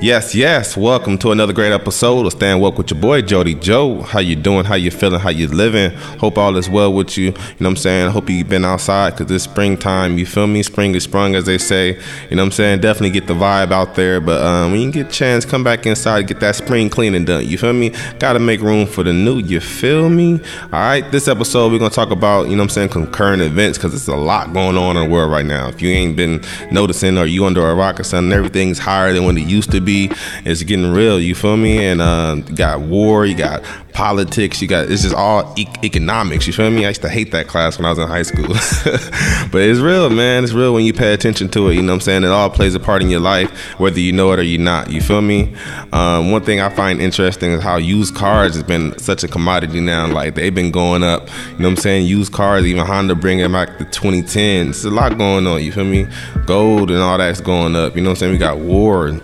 Yes, yes. Welcome to another great episode of Stand Woke with your boy Jody Joe. How you doing? How you feeling? How you living? Hope all is well with you. You know what I'm saying? Hope you've been outside because it's springtime. You feel me? Spring is sprung, as they say. You know what I'm saying? Definitely get the vibe out there. But um, when you get a chance, come back inside, get that spring cleaning done. You feel me? Gotta make room for the new. You feel me? All right. This episode we're gonna talk about you know what I'm saying concurrent events because it's a lot going on in the world right now. If you ain't been noticing or you under a rock or something, everything's higher than when it used to be. It's getting real. You feel me? And uh, got war. You got politics. You got it's just all e- economics. You feel me? I used to hate that class when I was in high school, but it's real, man. It's real when you pay attention to it. You know what I'm saying? It all plays a part in your life, whether you know it or you not. You feel me? Um, one thing I find interesting is how used cars has been such a commodity now. Like they've been going up. You know what I'm saying? Used cars, even Honda bringing back the 2010. It's a lot going on. You feel me? Gold and all that's going up. You know what I'm saying? We got war in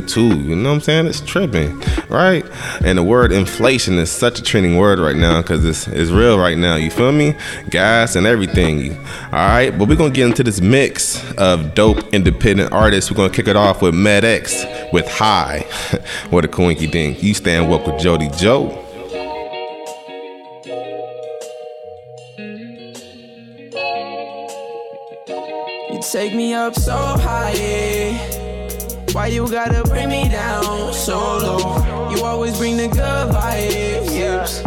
2022. You know what I'm saying? It's tripping, right? And the word inflation is such a trending word right now because it's, it's real right now. You feel me? Gas and everything. All right, but we're gonna get into this mix of dope independent artists. We're gonna kick it off with Med X with High. what a coinky ding. You stand woke with Jody Joe. You take me up so high. yeah. Why you gotta bring me down so low? You always bring the good vibes.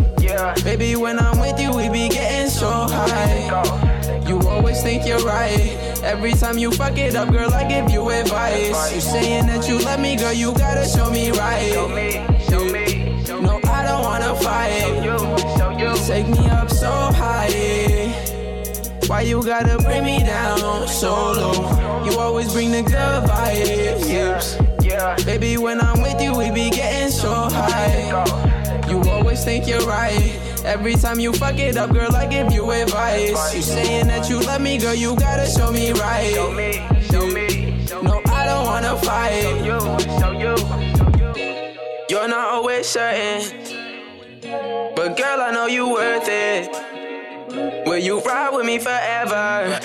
Baby, when I'm with you, we be getting so high. You always think you're right. Every time you fuck it up, girl, I give you advice. You saying that you love me, girl, you gotta show me right. No, I don't wanna fight. You take me up so high. Why you gotta bring me down so low? You always bring the good vibes. Yeah. Baby, when I'm with you, we be getting so high. You always think you're right. Every time you fuck it up, girl, I give you advice. You saying that you love me, girl, you gotta show me right. Show me, show me. Show no, I don't wanna fight. Show you, show you. You're not always certain, but girl, I know you worth it. Will you ride with me forever?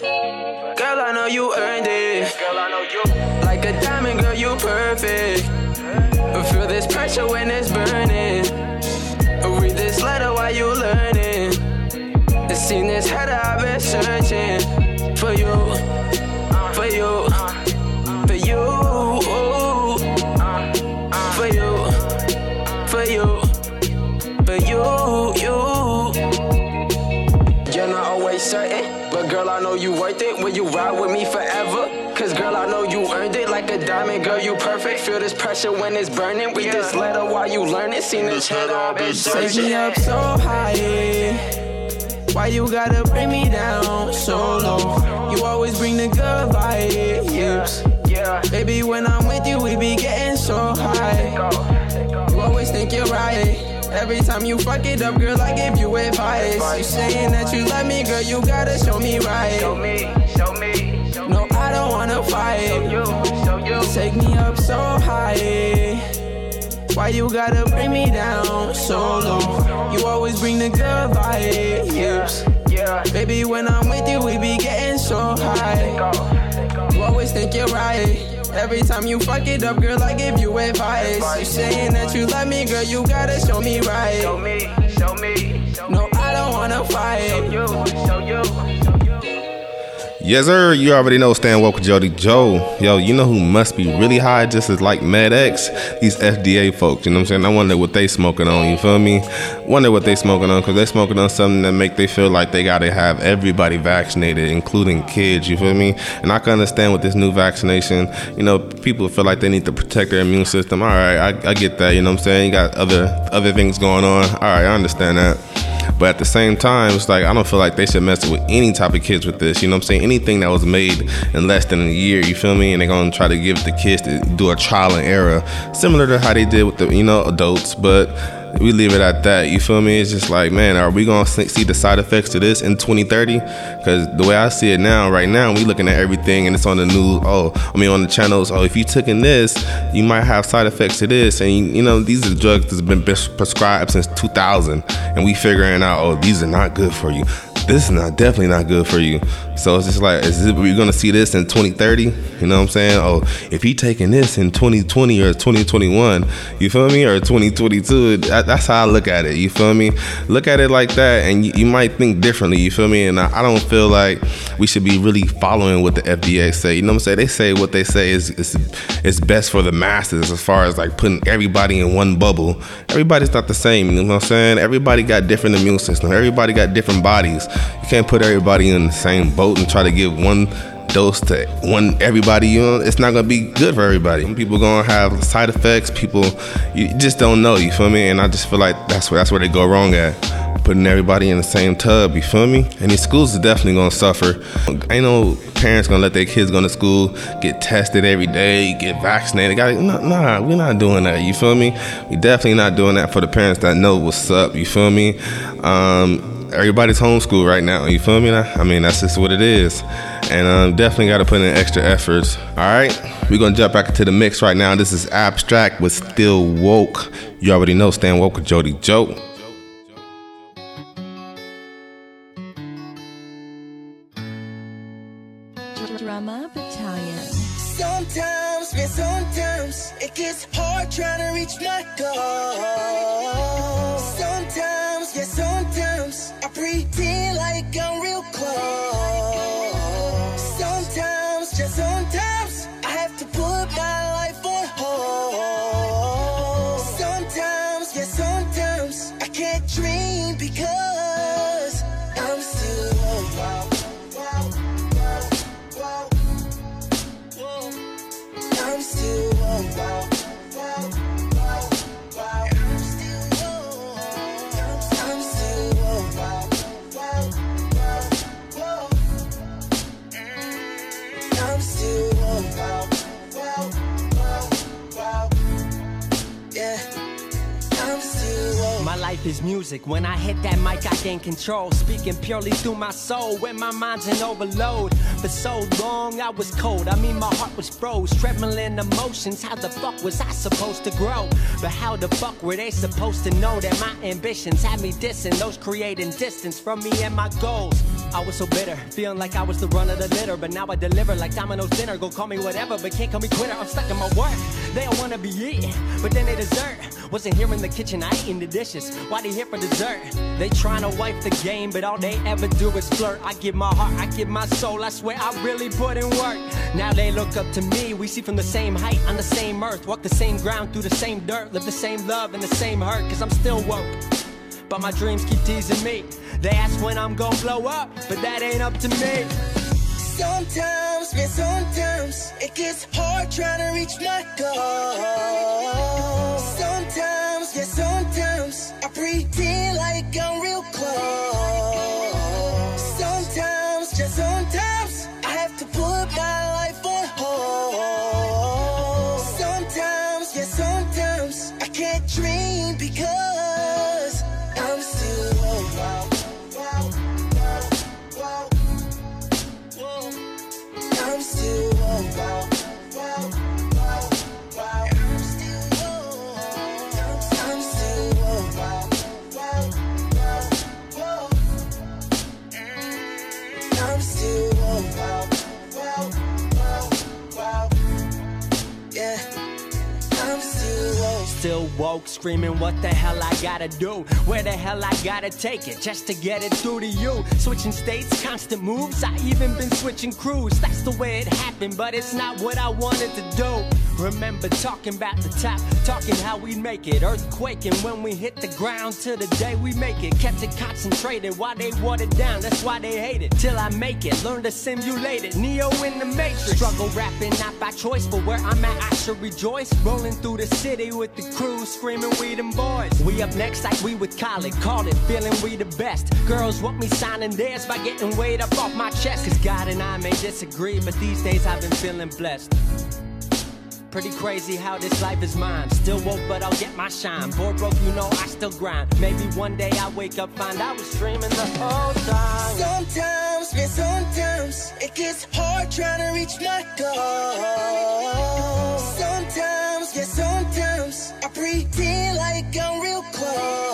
Girl, I know you earned it. Girl, I know you like a diamond, girl, you perfect. Feel this pressure when it's burning. Read this letter while you learning. Seen this header, I've been searching you ride with me forever? Cause girl, I know you earned it like a diamond, girl, you perfect. Feel this pressure when it's burning. Read this letter while you learn it. Seen this header, I've been. Take me up so high. Why you gotta bring me down so low? You always bring the good vibes. Baby, when I'm with you, we be getting so high. You always think you're right. Every time you fuck it up, girl, I give you advice. You saying that you love me, girl, you gotta show me right. No, I don't fight. You take me up so high. Why you gotta bring me down so low? You always bring the good vibes. Baby, when I'm with you, we be getting so high. You always think you're right. Every time you fuck it up, girl, I give you advice. You saying that you love me, girl, you gotta show me right. Show me, show me. Show no, I don't wanna fight. Yes, sir. You already know Stan Woke Jody Joe. Yo, you know who must be really high just as like Med X? These FDA folks. You know what I'm saying? I wonder what they smoking on. You feel me? Wonder what they smoking on because they smoking on something that make they feel like they gotta have everybody vaccinated, including kids. You feel me? And I can understand with this new vaccination, you know, people feel like they need to protect their immune system. All right, I, I get that. You know what I'm saying? You got other other things going on. All right, I understand that. But at the same time, it's like I don't feel like they should mess with any type of kids with this. You know what I'm saying? Anything that was made in less than a year, you feel me? And they're gonna try to give the kids to do a trial and error, similar to how they did with the you know adults. But we leave it at that. You feel me? It's just like, man, are we gonna see the side effects to this in 2030? Because the way I see it now, right now, we looking at everything and it's on the news. Oh, I mean, on the channels. Oh, if you took in this, you might have side effects to this. And you know, these are drugs that's been prescribed since 2000, and we figuring out, oh, these are not good for you. This is not definitely not good for you. So it's just like, is it, we gonna see this in 2030? You know what I'm saying? Oh, if he taking this in 2020 or 2021, you feel me? Or 2022, that, that's how I look at it. You feel me? Look at it like that, and you, you might think differently. You feel me? And I, I, don't feel like we should be really following what the FDA say. You know what I'm saying? They say what they say is is is best for the masses as far as like putting everybody in one bubble. Everybody's not the same. You know what I'm saying? Everybody got different immune system. Everybody got different bodies. You can't put everybody in the same boat and try to give one dose to one everybody. You know, it's not gonna be good for everybody. People gonna have side effects. People, you just don't know. You feel me? And I just feel like that's where that's where they go wrong at. Putting everybody in the same tub, you feel me? And these schools are definitely gonna suffer. Ain't no parents gonna let their kids go to school, get tested every day, get vaccinated. Got nah, nah, we're not doing that. You feel me? We definitely not doing that for the parents that know what's up. You feel me? Um, everybody's homeschool right now. You feel me? I mean, that's just what it is. And um, definitely got to put in extra efforts. All right, we're gonna jump back into the mix right now. This is Abstract with Still Woke. You already know, Stan Woke with Jody Joe. Is music. When I hit that mic, I gain control. Speaking purely through my soul. When my mind's in overload. For so long, I was cold. I mean, my heart was froze. Trembling emotions. How the fuck was I supposed to grow? But how the fuck were they supposed to know that my ambitions had me dissing? Those creating distance from me and my goals. I was so bitter, feeling like I was the run of the litter. But now I deliver like Domino's dinner. Go call me whatever, but can't call me quitter. I'm stuck in my work. They don't wanna be eating, but then they dessert. Wasn't here in the kitchen, I eating the dishes. Why they here for dessert? They tryna wipe the game, but all they ever do is flirt. I give my heart, I give my soul. I swear I really put in work. Now they look up to me. We see from the same height on the same earth, walk the same ground through the same dirt, live the same love and the same hurt. Cause I'm still woke. But my dreams keep teasing me. They ask when I'm gonna blow up, but that ain't up to me. Sometimes, man, sometimes it gets hard trying to reach my goal. Pretend like I'm real close. Woke, screaming, what the hell I gotta do? Where the hell I gotta take it just to get it through to you? Switching states, constant moves, I even been switching crews. That's the way it happened, but it's not what I wanted to do. Remember talking about the top, talking how we make it. Earthquaking when we hit the ground till the day we make it. Kept it concentrated while they watered down, that's why they hate it. Till I make it, learn to simulate it. Neo in the matrix. Struggle rapping, not by choice, but where I'm at, I should rejoice. Rolling through the city with the crew, screaming, we them boys. We up next like we with Khaled, call it, feeling we the best. Girls want me signing theirs by getting weight up off my chest. Cause God and I may disagree, but these days I've been feeling blessed. Pretty crazy how this life is mine. Still woke, but I'll get my shine. Bored broke, you know I still grind. Maybe one day I wake up, find I was dreaming the whole time. Sometimes, man, sometimes it gets hard trying to reach my goal. Sometimes, yeah, sometimes I pretend like I'm real close.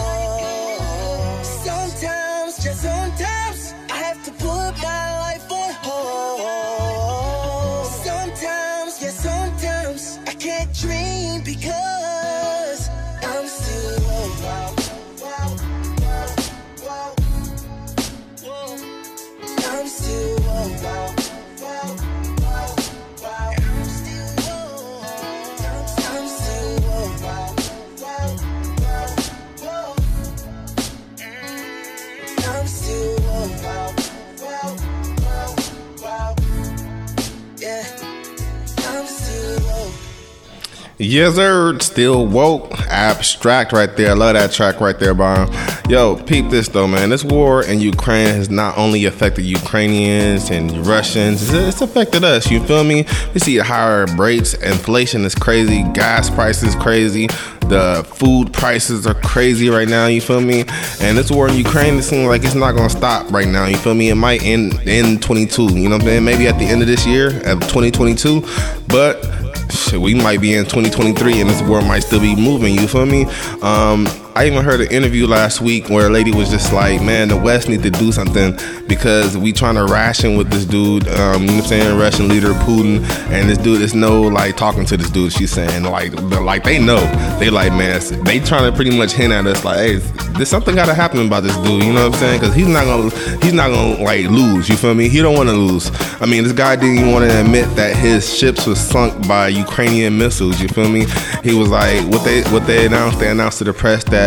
Yes, sir. Still woke. Abstract right there. I love that track right there, Bomb. Yo, peep this though, man. This war in Ukraine has not only affected Ukrainians and Russians, it's- affected us. You feel me? We see higher rates. Inflation is crazy. Gas prices crazy. The food prices are crazy right now. You feel me? And this war in Ukraine, it seems like it's not gonna stop right now. You feel me? It might end in 22. You know what I'm saying? Maybe at the end of this year, of 2022. But shit, we might be in 2023 and this world might still be moving. You feel me? Um, I even heard an interview last week where a lady was just like, "Man, the West need to do something because we trying to ration with this dude. Um, you know what I'm saying? Russian leader Putin, and this dude is no like talking to this dude. She's saying like, like they know. They like, man, they trying to pretty much hint at us like, hey, there's something got to happen about this dude. You know what I'm saying? Because he's not gonna, he's not gonna like lose. You feel me? He don't want to lose. I mean, this guy didn't even want to admit that his ships was sunk by Ukrainian missiles. You feel me? He was like, what they what they announced? They announced to the press that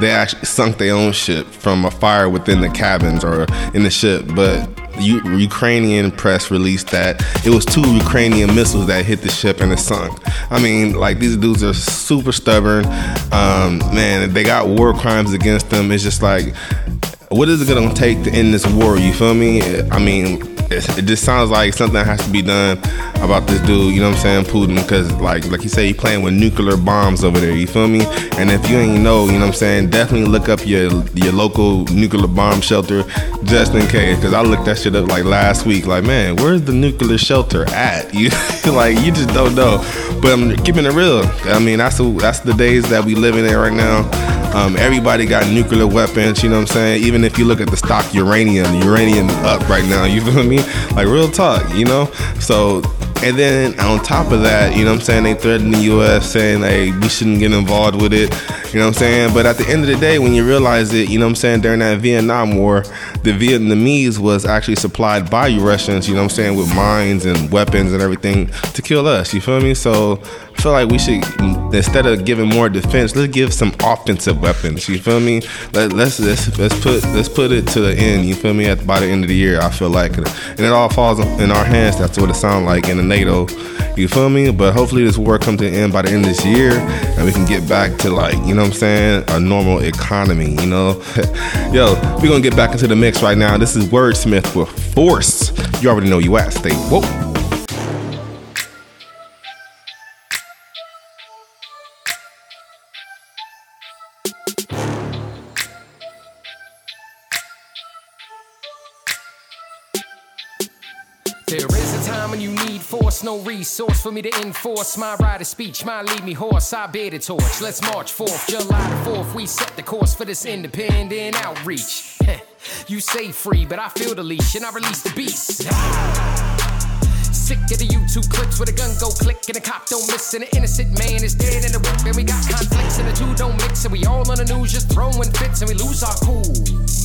they actually sunk their own ship from a fire within the cabins or in the ship, but. U- Ukrainian press released that it was two Ukrainian missiles that hit the ship and it sunk. I mean, like these dudes are super stubborn. Um, man, they got war crimes against them. It's just like, what is it gonna take to end this war? You feel me? I mean, it, just sounds like something has to be done about this dude. You know what I'm saying, Putin? Because like, like you say, he playing with nuclear bombs over there. You feel me? And if you ain't know, you know what I'm saying, definitely look up your your local nuclear bomb shelter just in case. Because I looked that shit up like last week. Like, man, where's the nuclear shelter at? You like, you just don't know. But I'm keeping it real. I mean, that's the, that's the days that we living in right now. Um, everybody got nuclear weapons, you know what I'm saying? Even if you look at the stock uranium, uranium up right now, you feel me? Like real talk, you know? So and then on top of that, you know what I'm saying, they threaten the US saying, hey, we shouldn't get involved with it. You know what I'm saying? But at the end of the day, when you realize it, you know what I'm saying, during that Vietnam War, the Vietnamese was actually supplied by you Russians, you know what I'm saying, with mines and weapons and everything to kill us. You feel me? So I feel like we should instead of giving more defense, let's give some offensive weapons. You feel me? Let, let's let's let's put let's put it to the end. You feel me? At by the end of the year, I feel like, and it all falls in our hands. That's what it sounds like in the NATO. You feel me? But hopefully this war comes to an end by the end of this year, and we can get back to like you know what I'm saying, a normal economy. You know, yo, we're gonna get back into the mix right now. This is Wordsmith with Force. You already know you at. Stay woke. No resource for me to enforce my right of speech. My lead me horse, I bear the torch. Let's march forth, July the 4th. We set the course for this independent outreach. you say free, but I feel the leash and I release the beast. Sick of the YouTube clips where the gun go click and the cop don't miss and the innocent man is dead in the whip and we got conflicts and the two don't mix and we all on the news just throwing fits and we lose our cool.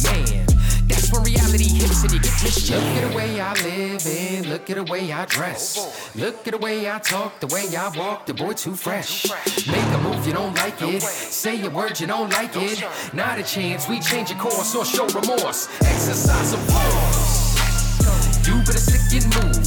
Man, that's when reality hits and you get mischief. Look at the way I live and look at the way I dress. Look at the way I talk, the way I walk, the boy too fresh. Make a move, you don't like it. Say a word, you don't like it. Not a chance, we change your course or show remorse. Exercise of force. You better stick and move.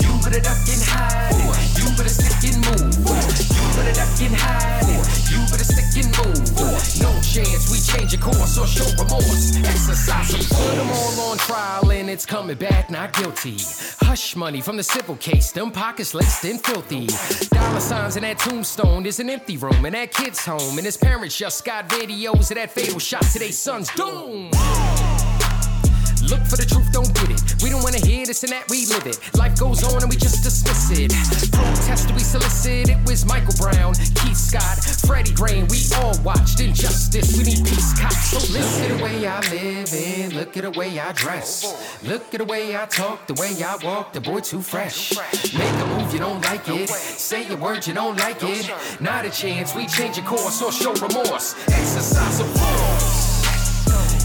You better duck and hide. You better stick and move. Better duck and hide. You better stick and move. No chance we change your course or show remorse. Exercise some Put them all on trial and it's coming back not guilty. Hush money from the civil case. Them pockets laced and filthy. Dollar signs in that tombstone. There's an empty room in that kid's home. And his parents just got videos of that fatal shot to their son's doom. Look for the truth, don't get it. We don't wanna hear this and that, we live it. Life goes on and we just dismiss it. Protest we solicit, it was Michael Brown, Keith Scott, Freddie Green. We all watched injustice. We need peace, cops. So listen to the way I live and look at the way I dress. Look at the way I talk, the way I walk. The boy too fresh. Make a move, you don't like it. Say a word, you don't like it. Not a chance, we change your course or show remorse. Exercise of force.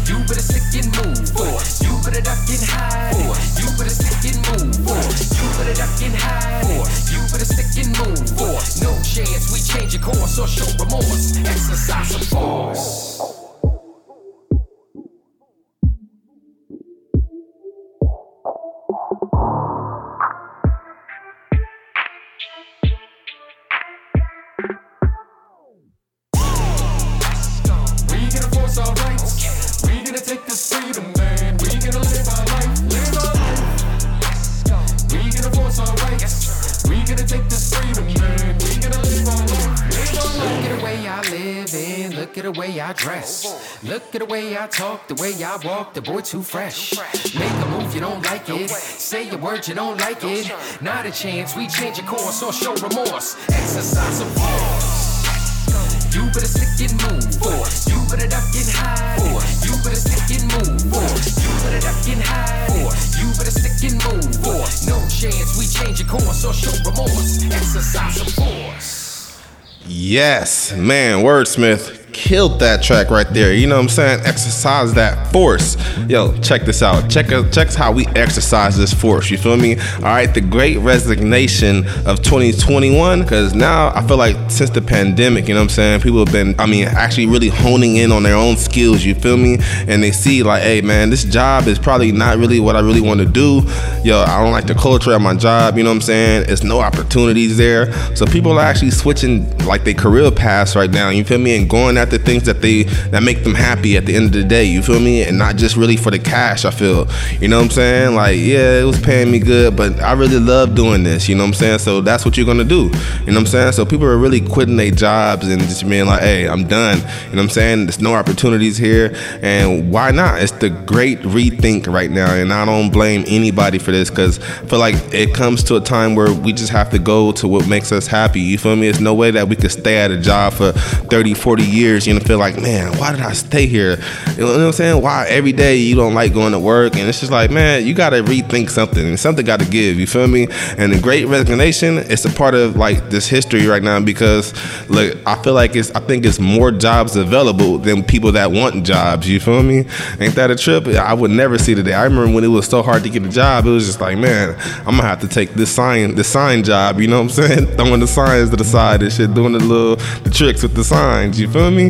You better stick and move. Better duck and hide. Force. You better stick and move. Force. You better duck and hide. Force. You better stick and move. Force. No chance we change your course or show remorse. Exercise of force. Look at the way I talk, the way I walk. The boy too fresh. Make a move, you don't like it. Say a word, you don't like it. Not a chance. We change your course or show remorse. Exercise of force. You better stick and move. You better duck and hide. You better stick and move. You better duck and hide. You better stick and move. No chance we change your course or show remorse. Exercise of force. Yes, man, Wordsmith killed that track right there. You know what I'm saying? Exercise that force. Yo, check this out. Check check how we exercise this force. You feel me? All right, the great resignation of 2021. Because now I feel like since the pandemic, you know what I'm saying? People have been, I mean, actually really honing in on their own skills. You feel me? And they see like, hey, man, this job is probably not really what I really want to do. Yo, I don't like the culture of my job. You know what I'm saying? It's no opportunities there. So people are actually switching like their career paths right now. You feel me? And going at the things that they that make them happy at the end of the day. You feel me? And not just really for the cash. I feel. You know what I'm saying? Like, yeah, it was paying me good, but I really love doing this. You know what I'm saying? So that's what you're gonna do. You know what I'm saying? So people are really quitting their jobs and just being like, hey, I'm done. You know what I'm saying? There's no opportunities here, and why not? It's the great rethink right now, and I don't blame anybody for this because I feel like it comes to a time where we just have to go to what makes us happy. You feel me? There's no way that we could stay at a job for 30, 40 years. You know, feel like, man, why did I stay here? You know what I'm saying? Why every day you don't like going to work? And it's just like, man, you got to rethink something, and something got to give. You feel me? And the Great Resignation, it's a part of like this history right now because, look, I feel like it's, I think it's more jobs available than people that want jobs. You feel me? Ain't that a trip? I would never see today. I remember when it was so hard to get a job. It was just like, man, I'm gonna have to take this sign, this sign job. You know what I'm saying? Throwing the signs to the side and shit, doing the little the tricks with the signs. You feel me?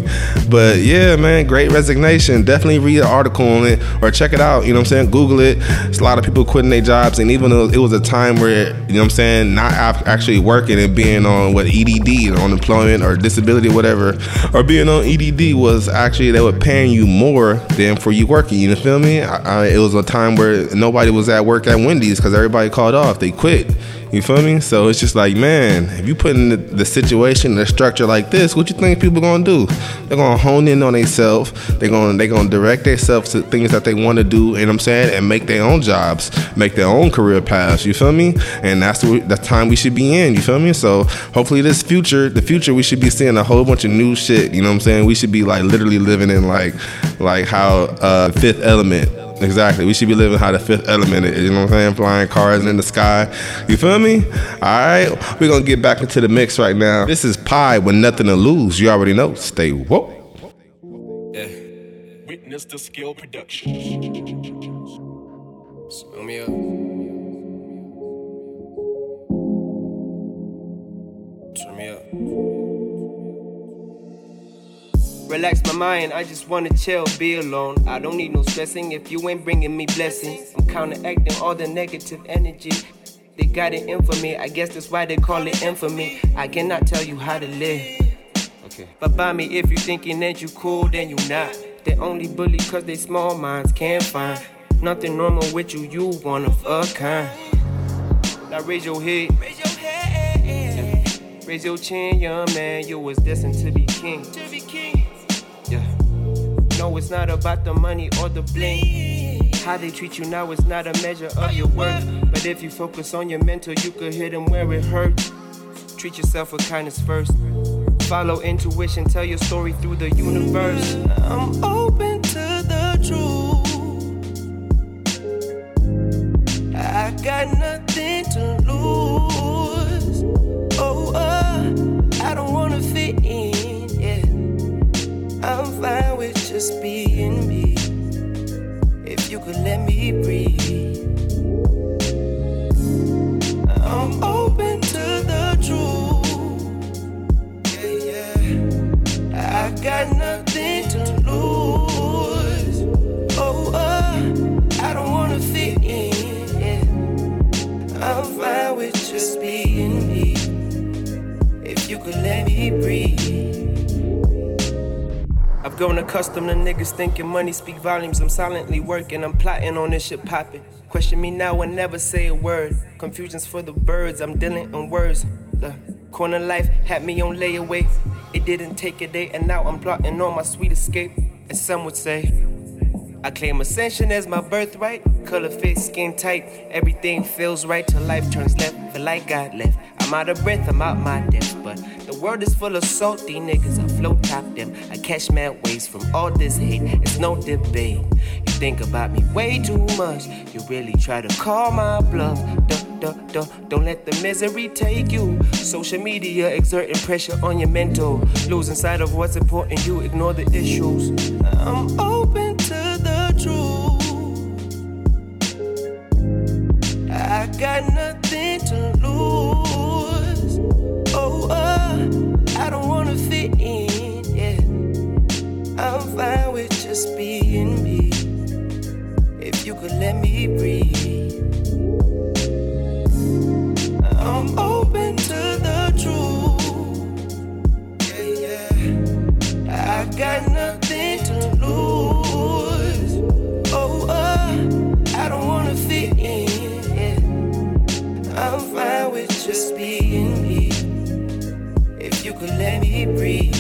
But yeah, man, great resignation. Definitely read an article on it or check it out. You know what I'm saying? Google it. It's a lot of people quitting their jobs, and even though it was a time where you know what I'm saying, not actually working and being on what EDD, unemployment or disability, or whatever, or being on EDD was actually they were paying you more than for you working. You feel me? I, I, it was a time where nobody was at work at Wendy's because everybody called off. They quit. You feel me? So it's just like, man, if you put in the, the situation, the structure like this, what you think people gonna do? They're gonna hone in on themselves. They're gonna they're gonna direct themselves to things that they want to do. You know what I'm saying? And make their own jobs, make their own career paths. You feel me? And that's the, the time we should be in. You feel me? So hopefully this future, the future, we should be seeing a whole bunch of new shit. You know what I'm saying? We should be like literally living in like like how uh, Fifth Element. Exactly. We should be living how the fifth element is. You know what I'm saying? Flying cars in the sky. You feel me? All right. We're going to get back into the mix right now. This is Pie with nothing to lose. You already know. Stay woke. Witness the skill production. Spill me up. Relax my mind, I just wanna chill, be alone. I don't need no stressing if you ain't bringing me blessings. I'm counteracting all the negative energy. They got it in for me, I guess that's why they call it infamy. I cannot tell you how to live. Okay. But by me, if you thinking that you cool, then you not. They only bully cause they small minds can't find nothing normal with you, you one of a kind. Now raise your head, raise your head, raise your chin, young man. You was destined to be king. To be king. It's not about the money or the bling. How they treat you now is not a measure of your worth. But if you focus on your mental, you could hit them where it hurts. Treat yourself with kindness first. Follow intuition, tell your story through the universe. I'm open to the truth. I got nothing I've grown accustomed to niggas thinking money speak volumes. I'm silently working, I'm plotting on this shit popping. Question me now and never say a word. Confusion's for the birds, I'm dealing in words. The corner life had me on layaway. It didn't take a day, and now I'm plotting on my sweet escape. As some would say, I claim ascension as my birthright. Color fit, skin tight, everything feels right till life turns left. Feel like God left. I'm out of breath, I'm out my depth, but the world is full of salty niggas. I float top them. I catch mad waves from all this hate. It's no debate. You think about me way too much. You really try to call my bluff. Duh, duh, duh. Don't let the misery take you. Social media exerting pressure on your mental. Losing sight of what's important, you ignore the issues. I'm open to the truth. I got nothing just being me. If you could let me breathe. I'm open to the truth. Yeah, yeah. I got nothing to lose. Oh, uh, I don't wanna fit in. Yeah. I'm fine with just being me. If you could let me breathe.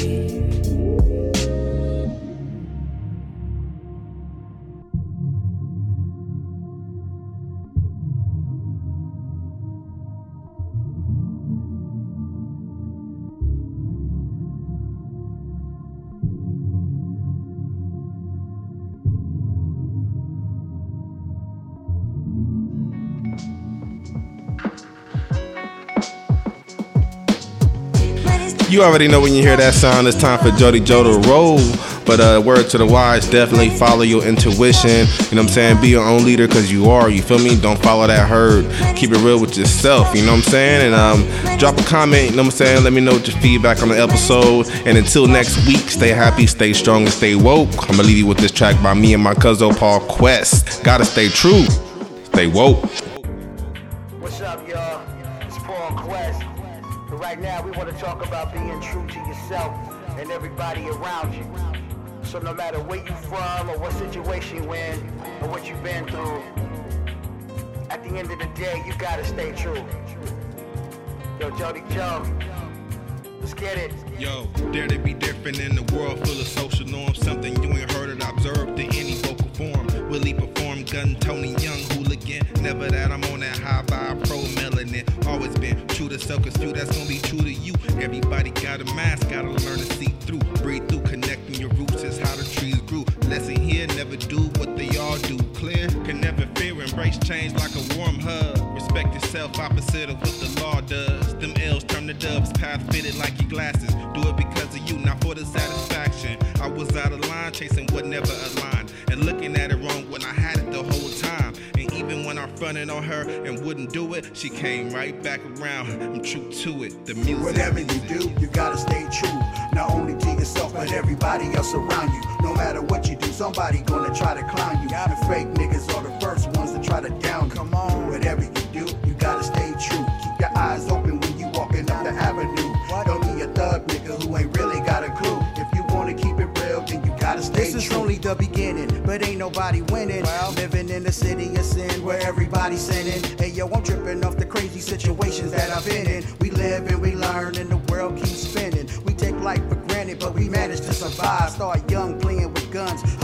You already know when you hear that sound, it's time for Jody Joe to roll. But uh, word to the wise, definitely follow your intuition. You know what I'm saying? Be your own leader because you are. You feel me? Don't follow that herd. Keep it real with yourself. You know what I'm saying? And um, drop a comment. You know what I'm saying? Let me know what your feedback on the episode. And until next week, stay happy, stay strong, and stay woke. I'm gonna leave you with this track by me and my cousin Paul Quest. Gotta stay true, stay woke. Everybody around you. So no matter where you from or what situation you're in or what you've been through, at the end of the day, you gotta stay true. Yo, Jody Joe, let's get it. Yo, dare to be different in the world full of social norms. Something you ain't heard or observed in any vocal form. Will Willie perform gun, Tony Young, hooligan. Never that I'm on that high vibe, pro melanin. Always been true to self, cause few that's gonna be true to you. Everybody got a mask, gotta learn change like a warm hug. Respect yourself, opposite of what the law does. Them L's turn to dubs, path fitted like your glasses. Do it because of you, not for the satisfaction. I was out of line, chasing what never aligned. And looking at it wrong when I had it the whole time. And even when I fronted on her and wouldn't do it, she came right back around. I'm true to it. The music. Whatever you do, you gotta stay true. Not only to yourself, but everybody else around you. No matter what you do, somebody gonna try to clown you. The fake niggas are the first ones to try to down. Come on. Whatever you do, you gotta stay true. Keep your eyes open when you walking up the avenue. Don't be a thug nigga who ain't really got a clue. If you wanna keep it real, then you gotta stay This is true. only the beginning, but ain't nobody winning. Living in the city of sin where everybody's sinning. Hey yo, I'm tripping off the crazy situations that I've been in. We live and we learn, and the world keeps spinning. We take life for granted, but we manage to survive. Start young, playing with guns,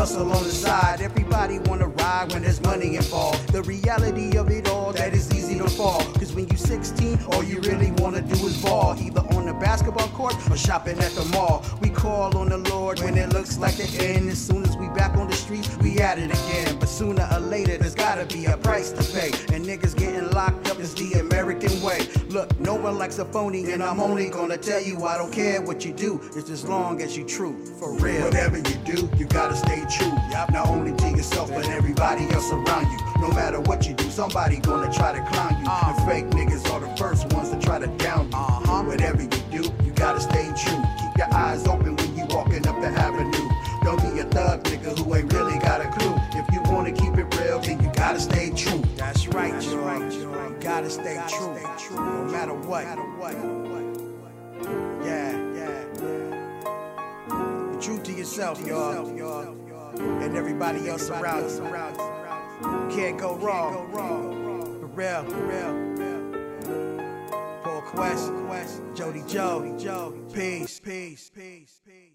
hustle on the side. Everybody wanna ride when there's money involved. The reality of it all, that is easy to fall. Cause when you're 16, all you really wanna do is ball. Either on the basketball court or shopping at the mall. We call on the Lord when it looks like the end. As soon as we back on the street, we at it again. But sooner or later, there's gotta be a price to pay. And niggas getting locked up is the American way. Look, no one likes a phony, and I'm only gonna tell you I don't care what you do. It's as long as you true, for real. Whatever you do, you gotta stay true. Not only to yourself, but everybody else around you. No matter what you do, somebody gonna try to clown you. Uh-huh. The fake niggas are the first ones to try to down you. Uh-huh. Whatever you do, you gotta stay true. Keep your eyes open when you walking up the avenue. Don't be a thug nigga who ain't really got a clue. If you wanna keep it real, then you gotta stay true. Stay true, no matter what. Yeah, yeah. Be true to yourself, y'all, and everybody else around. You can't go wrong. For real, for real. Paul Quest, Jody Joe, peace, peace, peace, peace.